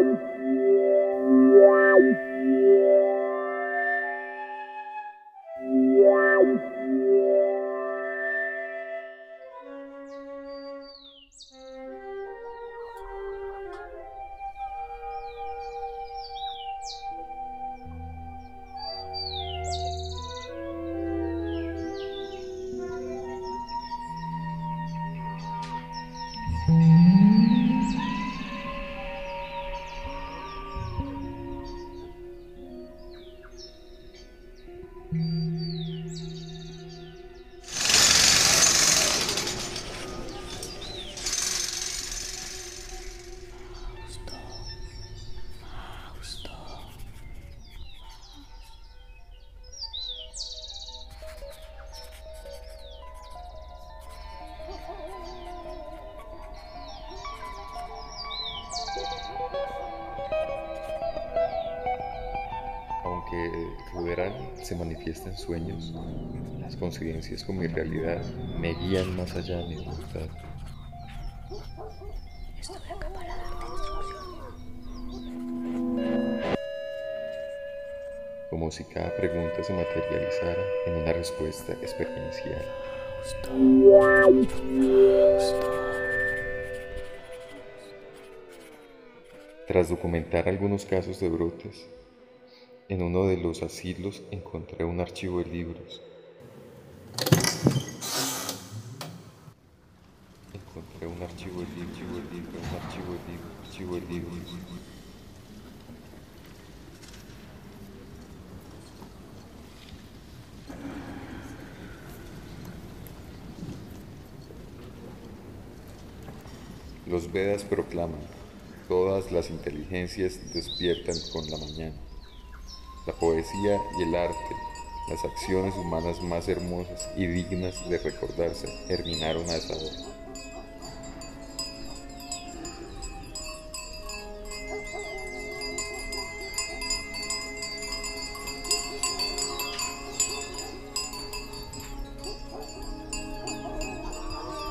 down. Se manifiesta en sueños, las coincidencias con mi realidad me guían más allá de mi voluntad. Estuve acá para darte instrucción. Como si cada pregunta se materializara en una respuesta experiencial. Tras documentar algunos casos de brotes, en uno de los asilos encontré un archivo de libros. Encontré un archivo de libros, un archivo de libros, archivo de libros. Los Vedas proclaman, todas las inteligencias despiertan con la mañana. La poesía y el arte, las acciones humanas más hermosas y dignas de recordarse, germinaron a esa hora.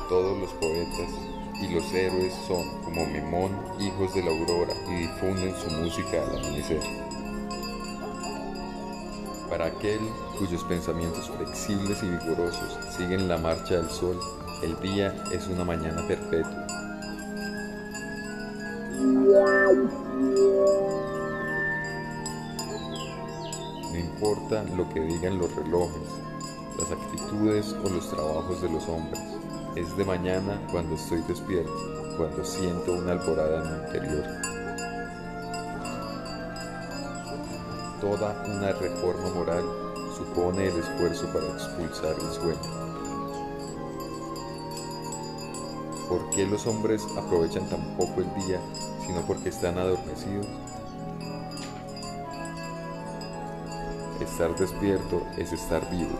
Todos los poetas y los héroes son, como Memón, hijos de la aurora y difunden su música al amanecer. Para aquel cuyos pensamientos flexibles y vigorosos siguen la marcha del sol, el día es una mañana perpetua. No importa lo que digan los relojes, las actitudes o los trabajos de los hombres, es de mañana cuando estoy despierto, cuando siento una alborada en mi interior. Toda una reforma moral supone el esfuerzo para expulsar el sueño. ¿Por qué los hombres aprovechan tan poco el día, sino porque están adormecidos? Estar despierto es estar vivo.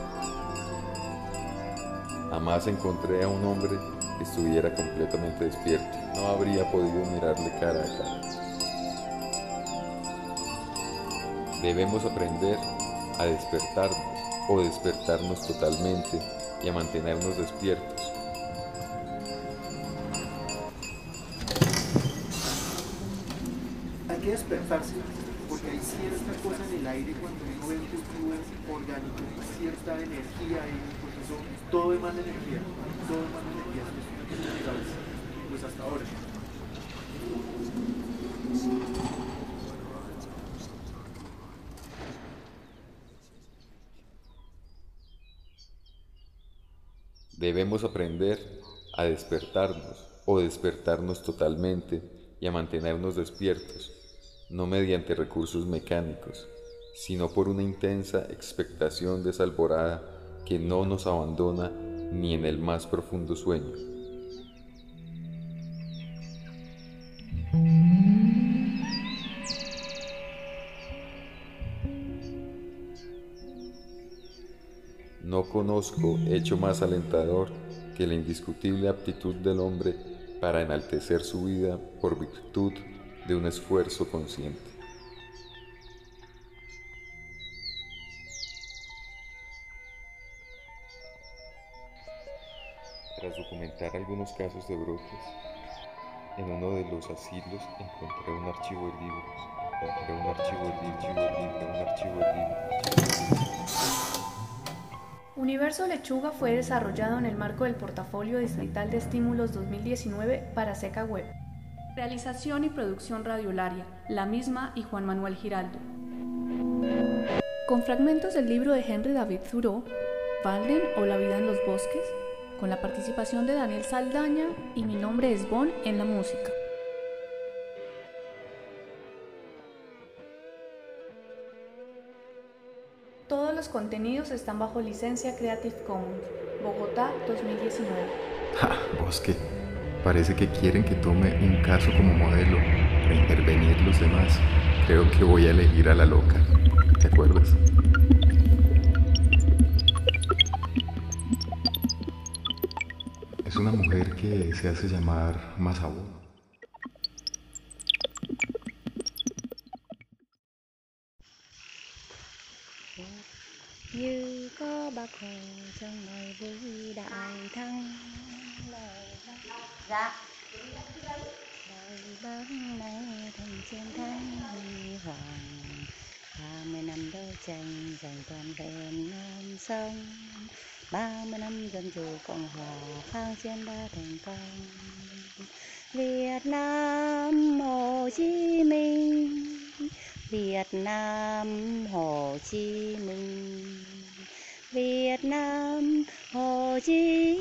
Jamás encontré a un hombre que estuviera completamente despierto. No habría podido mirarle cara a cara. Debemos aprender a despertarnos o despertarnos totalmente y a mantenernos despiertos. Hay que despertarse, porque hay cierta cosa en el aire cuando uno ve un cultivo orgánico, cierta energía, y pues eso, todo energía, todo emana energía, eso es cosa innegable, pues hasta ahora. Debemos aprender a despertarnos o despertarnos totalmente y a mantenernos despiertos, no mediante recursos mecánicos, sino por una intensa expectación desalborada que no nos abandona ni en el más profundo sueño. Conozco hecho más alentador que la indiscutible aptitud del hombre para enaltecer su vida por virtud de un esfuerzo consciente. Tras documentar algunos casos de brotes, En uno de los asilos encontré un archivo de libros. Encontré un archivo de libros, un archivo de libros. Universo Lechuga fue desarrollado en el marco del Portafolio Distrital de Estímulos 2019 para Seca Web. Realización y producción radiolaria, la misma y Juan Manuel Giraldo. Con fragmentos del libro de Henry David Thoreau, Walden o La vida en los bosques, con la participación de Daniel Saldaña y mi nombre es Bon en la música. Contenidos están bajo licencia Creative Commons, Bogotá 2019. Ja, Bosque. Parece que quieren que tome un caso como modelo para intervenir los demás. Creo que voy a elegir a la loca. ¿Te acuerdas? Es una mujer que se hace llamar Masabu. Tranh giành toàn vẹn non sông. Ba mươi năm dân chủ cộng hòa kháng chiến đã thành công. Việt Nam, Hồ Chí Minh. Việt Nam, Hồ Chí Minh. Việt Nam, Hồ Chí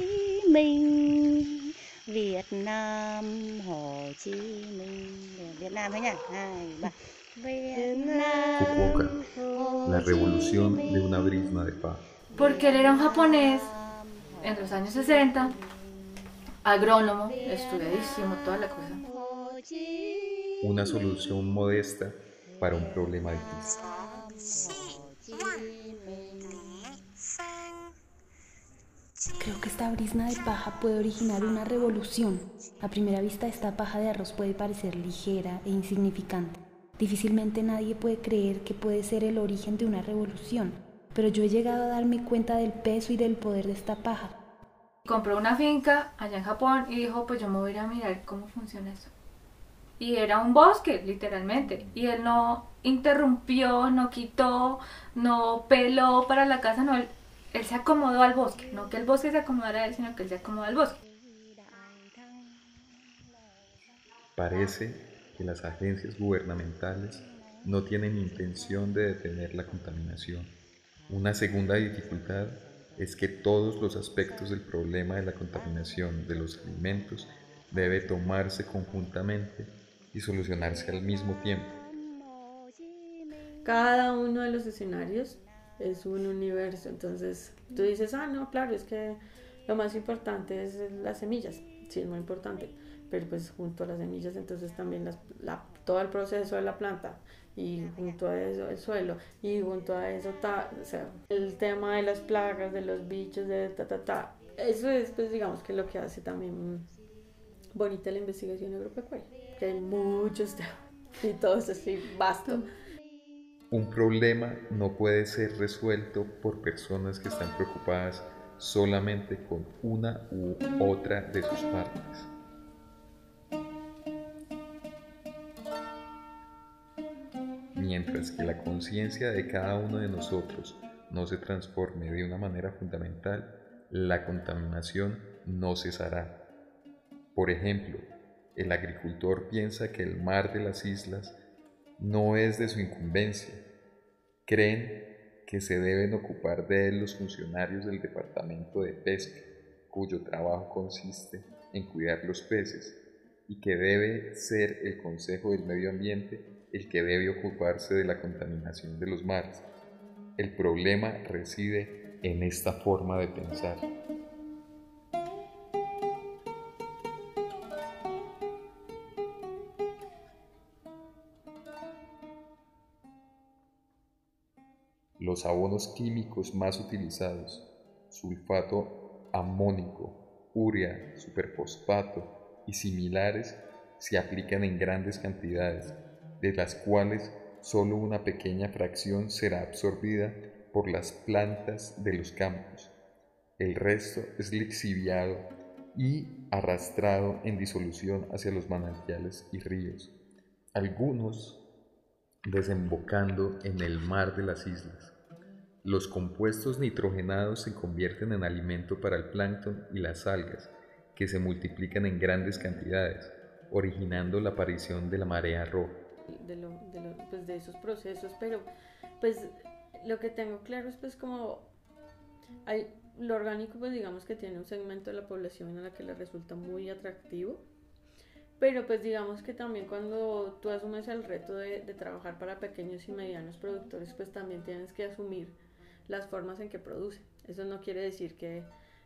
Minh. Việt Nam, Hồ Chí Minh. Việt Nam thôi nhỉ? Hai, ba. Fukuoka, la revolución de una brisna de paz. Porque él era un japonés en los años 60, agrónomo, estudiadísimo, toda la cosa. Una solución modesta para un problema difícil. Creo que esta brisna de paja puede originar una revolución. A primera vista esta paja de arroz puede parecer ligera e insignificante. Difícilmente nadie puede creer que puede ser el origen de una revolución, pero yo he llegado a darme cuenta del peso y del poder de esta paja. Compró una finca allá en Japón y dijo, pues yo me voy a ir a mirar cómo funciona eso. Y era un bosque, literalmente. Y él no interrumpió, no quitó, no peló para la casa, no, él, él se acomodó al bosque. No que el bosque se acomodara a él, sino que él se acomodó al bosque. Parece que las agencias gubernamentales no tienen intención de detener la contaminación. Una segunda dificultad es que todos los aspectos del problema de la contaminación de los alimentos debe tomarse conjuntamente y solucionarse al mismo tiempo. cada uno de los escenarios es un universo. Entonces tú dices, ah, no, claro, es que lo más importante es las semillas. Sí, es muy importante. Pero pues junto a las semillas, entonces también las- la- todo el proceso de la planta y junto a eso el suelo y junto a eso ta- o sea, el tema de las plagas, de los bichos, de ta, ta, ta. Eso es, pues digamos que lo que hace también bonita la investigación agropecuaria. Que hay muchos temas y todo es así vasto. Un problema no puede ser resuelto por personas que están preocupadas solamente con una u otra de sus partes. Mientras que la conciencia de cada uno de nosotros no se transforme de una manera fundamental, la contaminación no cesará. Por ejemplo, el agricultor piensa que el mar de las islas no es de su incumbencia. Creen que se deben ocupar de él los funcionarios del Departamento de Pesca, cuyo trabajo consiste en cuidar los peces, y que debe ser el Consejo del Medio Ambiente el que debe ocuparse de la contaminación de los mares. El problema reside en esta forma de pensar. Los abonos químicos más utilizados, sulfato amónico, urea, superfosfato y similares, se aplican en grandes cantidades, de las cuales solo una pequeña fracción será absorbida por las plantas de los campos. El resto es lixiviado y arrastrado en disolución hacia los manantiales y ríos, algunos desembocando en el mar de las islas. Los compuestos nitrogenados se convierten en alimento para el plancton y las algas, que se multiplican en grandes cantidades, originando la aparición de la marea roja. De, pues de esos procesos, pero pues lo que tengo claro es pues como hay, lo orgánico pues digamos que tiene un segmento de la población a la que le resulta muy atractivo, pero pues digamos que también cuando tú asumes el reto de, de trabajar para pequeños y medianos productores, pues también tienes que asumir las formas en que produce. Eso no quiere decir que,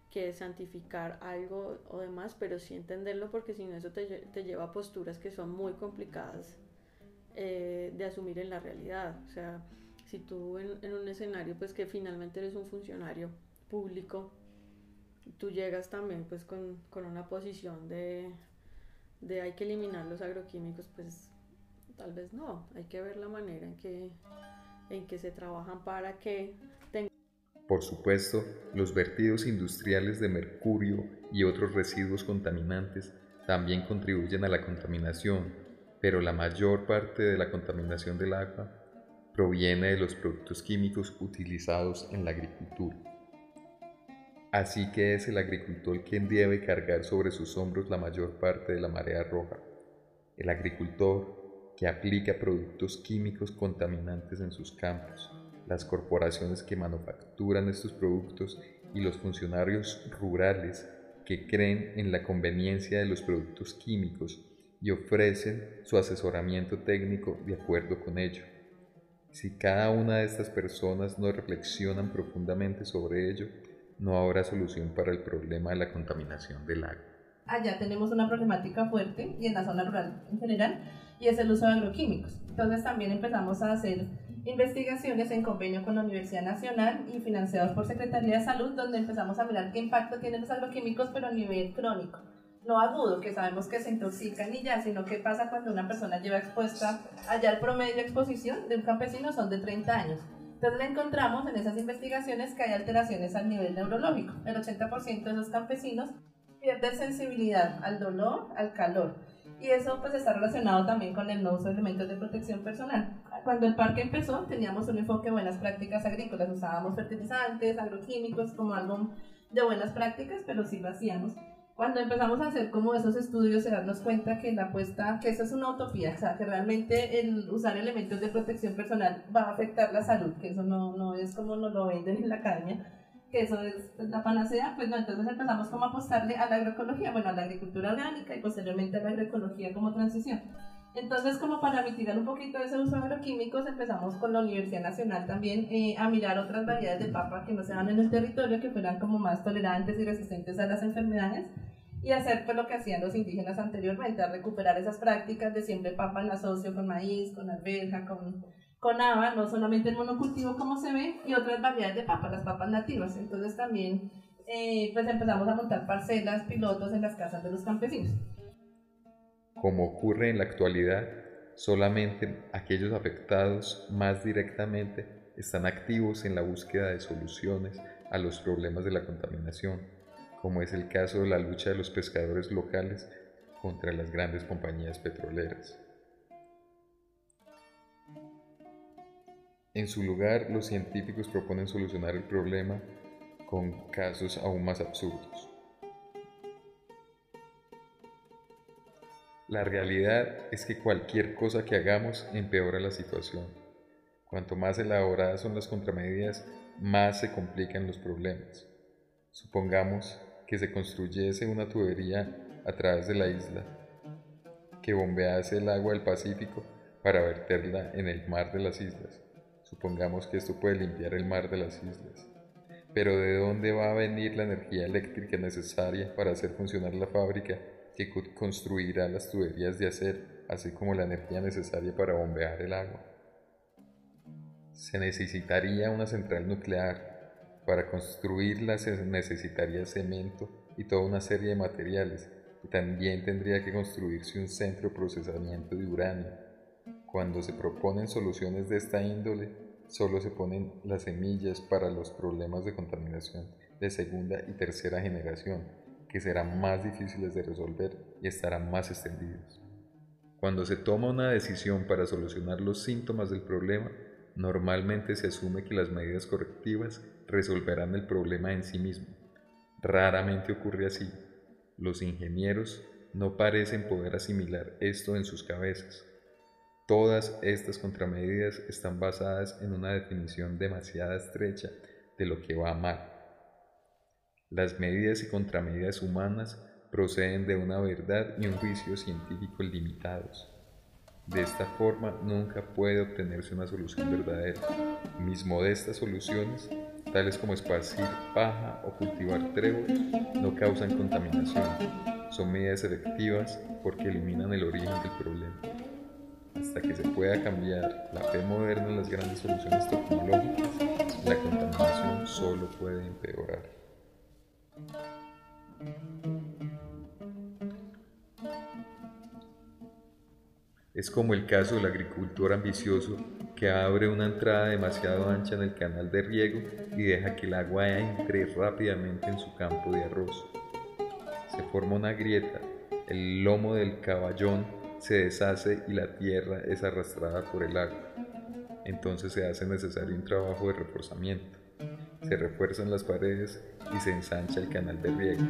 que santificar algo o demás, pero sí entenderlo porque si no eso te, te, lleva a posturas que son muy complicadas eh, de asumir en la realidad. O sea, si tú en, un escenario pues que finalmente eres un funcionario público, tú llegas también pues con, con una posición de, de hay que eliminar los agroquímicos, pues tal vez no, hay que ver la manera en que, en que se trabajan para que por supuesto, los vertidos industriales de mercurio y otros residuos contaminantes también contribuyen a la contaminación, pero la mayor parte de la contaminación del agua proviene de los productos químicos utilizados en la agricultura. Así que es el agricultor quien debe cargar sobre sus hombros la mayor parte de la marea roja. El agricultor que aplica productos químicos contaminantes en sus campos las corporaciones que manufacturan estos productos y los funcionarios rurales que creen en la conveniencia de los productos químicos y ofrecen su asesoramiento técnico de acuerdo con ello. Si cada una de estas personas no reflexionan profundamente sobre ello, no habrá solución para el problema de la contaminación del agua. Allá tenemos una problemática fuerte y en la zona rural en general, y es el uso de agroquímicos. Entonces también empezamos a hacer investigaciones en convenio con la Universidad Nacional y financiados por Secretaría de Salud, donde empezamos a mirar qué impacto tienen los agroquímicos, pero a nivel crónico. No agudo, que sabemos que se intoxican y ya, sino qué pasa cuando una persona lleva expuesta, allá el promedio de exposición de un campesino son de 30 años. Entonces encontramos en esas investigaciones que hay alteraciones al nivel neurológico. El 80% de esos campesinos pierden sensibilidad al dolor, al calor. Y eso pues está relacionado también con el no uso de elementos de protección personal cuando el parque empezó teníamos un enfoque de buenas prácticas agrícolas, usábamos fertilizantes, agroquímicos como algo de buenas prácticas, pero sí lo hacíamos. Cuando empezamos a hacer como esos estudios, se darnos cuenta que la apuesta, que eso es una utopía, o sea, que realmente el usar elementos de protección personal va a afectar la salud, que eso no, no es como nos lo venden en la academia, que eso es la panacea, pues no, entonces empezamos como a apostarle a la agroecología, bueno, a la agricultura orgánica y posteriormente a la agroecología como transición. Entonces, como para mitigar un poquito ese uso de agroquímicos, empezamos con la Universidad Nacional también eh, a mirar otras variedades de papa que no se dan en el territorio, que fueran como más tolerantes y resistentes a las enfermedades, y hacer pues lo que hacían los indígenas anteriormente, a recuperar esas prácticas de siempre papa en asocio con maíz, con alberja, con, con haba, no solamente el monocultivo como se ve, y otras variedades de papa, las papas nativas. Entonces también eh, pues empezamos a montar parcelas, pilotos en las casas de los campesinos. Como ocurre en la actualidad, solamente aquellos afectados más directamente están activos en la búsqueda de soluciones a los problemas de la contaminación, como es el caso de la lucha de los pescadores locales contra las grandes compañías petroleras. En su lugar, los científicos proponen solucionar el problema con casos aún más absurdos. La realidad es que cualquier cosa que hagamos empeora la situación. Cuanto más elaboradas son las contramedidas, más se complican los problemas. Supongamos que se construyese una tubería a través de la isla que bombease el agua del Pacífico para verterla en el mar de las islas. Supongamos que esto puede limpiar el mar de las islas. Pero ¿de dónde va a venir la energía eléctrica necesaria para hacer funcionar la fábrica que construirá las tuberías de acero, así como la energía necesaria para bombear el agua. Se necesitaría una central nuclear. Para construirla se necesitaría cemento y toda una serie de materiales. Y también tendría que construirse un centro de procesamiento de uranio. Cuando se proponen soluciones de esta índole, solo se ponen las semillas para los problemas de contaminación de segunda y tercera generación que serán más difíciles de resolver y estarán más extendidos. Cuando se toma una decisión para solucionar los síntomas del problema, normalmente se asume que las medidas correctivas resolverán el problema en sí mismo. Raramente ocurre así. Los ingenieros no parecen poder asimilar esto en sus cabezas. Todas estas contramedidas están basadas en una definición demasiado estrecha de lo que va mal. Las medidas y contramedidas humanas proceden de una verdad y un juicio científico limitados. De esta forma nunca puede obtenerse una solución verdadera. Mis modestas soluciones, tales como esparcir paja o cultivar trébol, no causan contaminación. Son medidas efectivas porque eliminan el origen del problema. Hasta que se pueda cambiar la fe moderna en las grandes soluciones tecnológicas, la contaminación solo puede empeorar. Es como el caso del agricultor ambicioso que abre una entrada demasiado ancha en el canal de riego y deja que el agua entre rápidamente en su campo de arroz. Se forma una grieta, el lomo del caballón se deshace y la tierra es arrastrada por el agua. Entonces se hace necesario un trabajo de reforzamiento. Se refuerzan las paredes y se ensancha el canal de riego.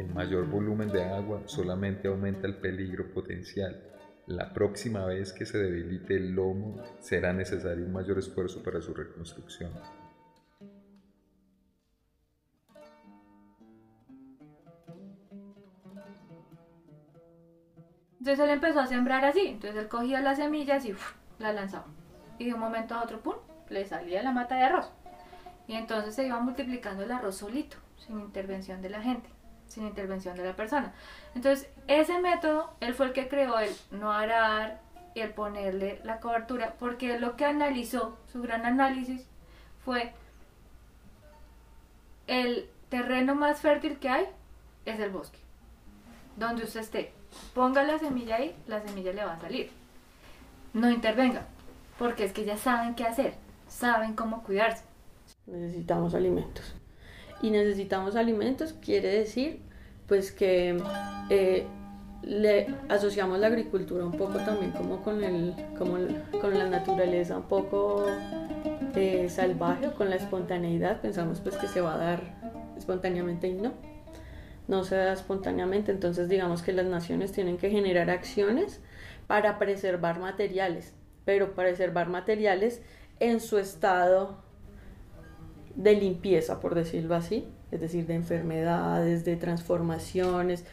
El mayor volumen de agua solamente aumenta el peligro potencial la próxima vez que se debilite el lomo será necesario un mayor esfuerzo para su reconstrucción. Entonces él empezó a sembrar así, entonces él cogía las semillas y las lanzaba. Y de un momento a otro, ¡pum!, le salía la mata de arroz. Y entonces se iba multiplicando el arroz solito, sin intervención de la gente sin intervención de la persona. Entonces, ese método, él fue el que creó el no arar y el ponerle la cobertura, porque lo que analizó, su gran análisis, fue el terreno más fértil que hay es el bosque. Donde usted esté, ponga la semilla ahí, la semilla le va a salir. No intervenga, porque es que ya saben qué hacer, saben cómo cuidarse. Necesitamos alimentos y necesitamos alimentos, quiere decir pues que eh, le asociamos la agricultura un poco también como con, el, como con la naturaleza un poco eh, salvaje o con la espontaneidad, pensamos pues que se va a dar espontáneamente y no, no se da espontáneamente, entonces digamos que las naciones tienen que generar acciones para preservar materiales, pero preservar materiales en su estado de limpieza, por decirlo así, es decir, de enfermedades, de transformaciones.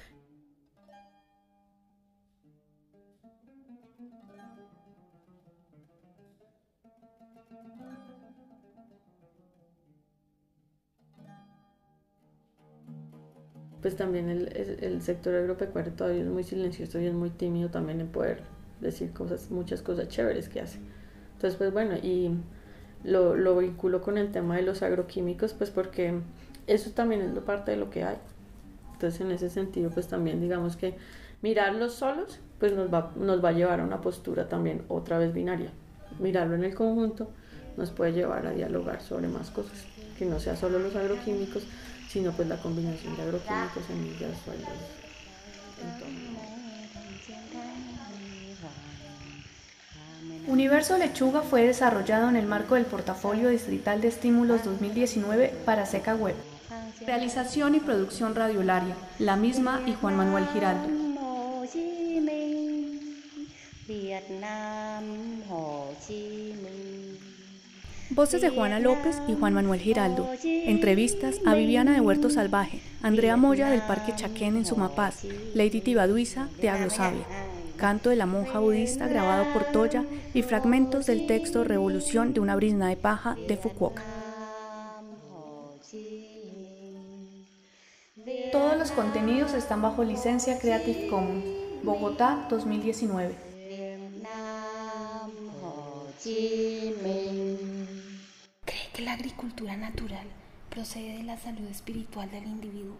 Pues también el, el, sector agropecuario todavía es muy silencioso y es muy tímido también en poder decir cosas, muchas cosas chéveres que hace. Entonces, pues bueno, y lo, lo vinculo con el tema de los agroquímicos, pues porque eso también es parte de lo que hay. Entonces, en ese sentido, pues también digamos que mirarlos solos, pues nos va, nos va a llevar a una postura también otra vez binaria. Mirarlo en el conjunto nos puede llevar a dialogar sobre más cosas, que no sea solo los agroquímicos, sino pues la combinación de agroquímicos, semillas, suelos, Universo Lechuga fue desarrollado en el marco del Portafolio Distrital de Estímulos 2019 para Seca Web. Realización y producción radiolaria, la misma y Juan Manuel Giraldo. Voces de Juana López y Juan Manuel Giraldo. Entrevistas a Viviana de Huerto Salvaje, Andrea Moya del Parque Chaquén en Sumapaz, Lady Tibaduiza de Agrosavia canto de la monja budista grabado por Toya y fragmentos del texto Revolución de una brisna de paja de Fukuoka. Todos los contenidos están bajo licencia Creative Commons, Bogotá 2019. Cree que la agricultura natural procede de la salud espiritual del individuo.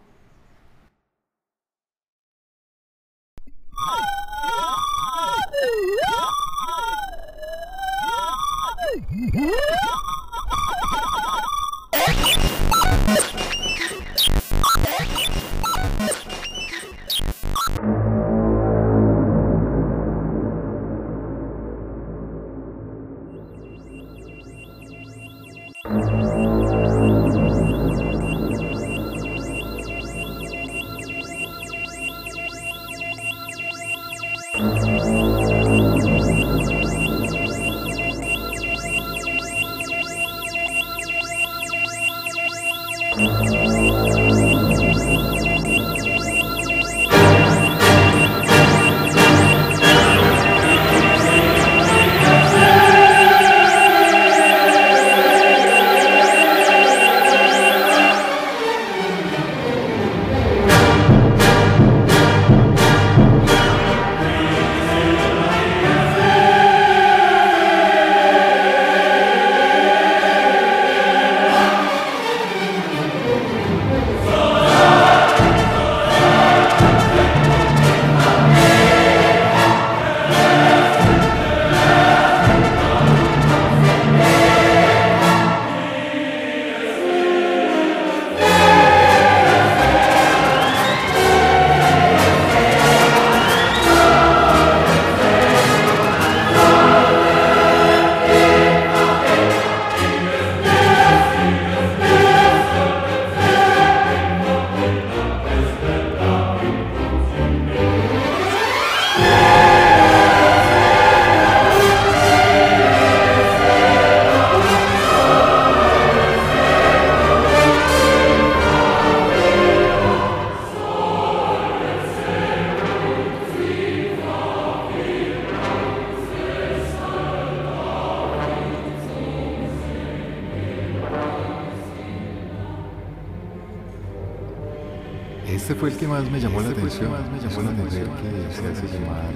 Este fue el que más me llamó la atención. Es una mujer que se hace llamar.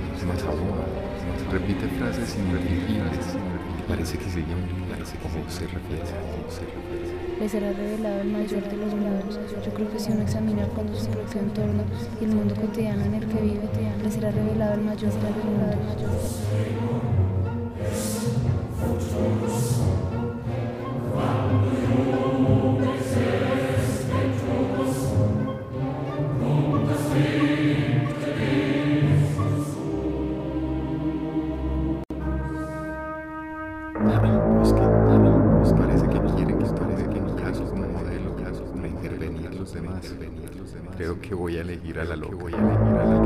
Repite frases ininteligibles. Parece que sigue un parece como se refiere. Le será revelado el mayor de los mundos. Yo creo que si uno examina cuando su propio entorno y el mundo cotidiano en el que vive, le será revelado el mayor de los mundos. Que voy a elegir a la loca.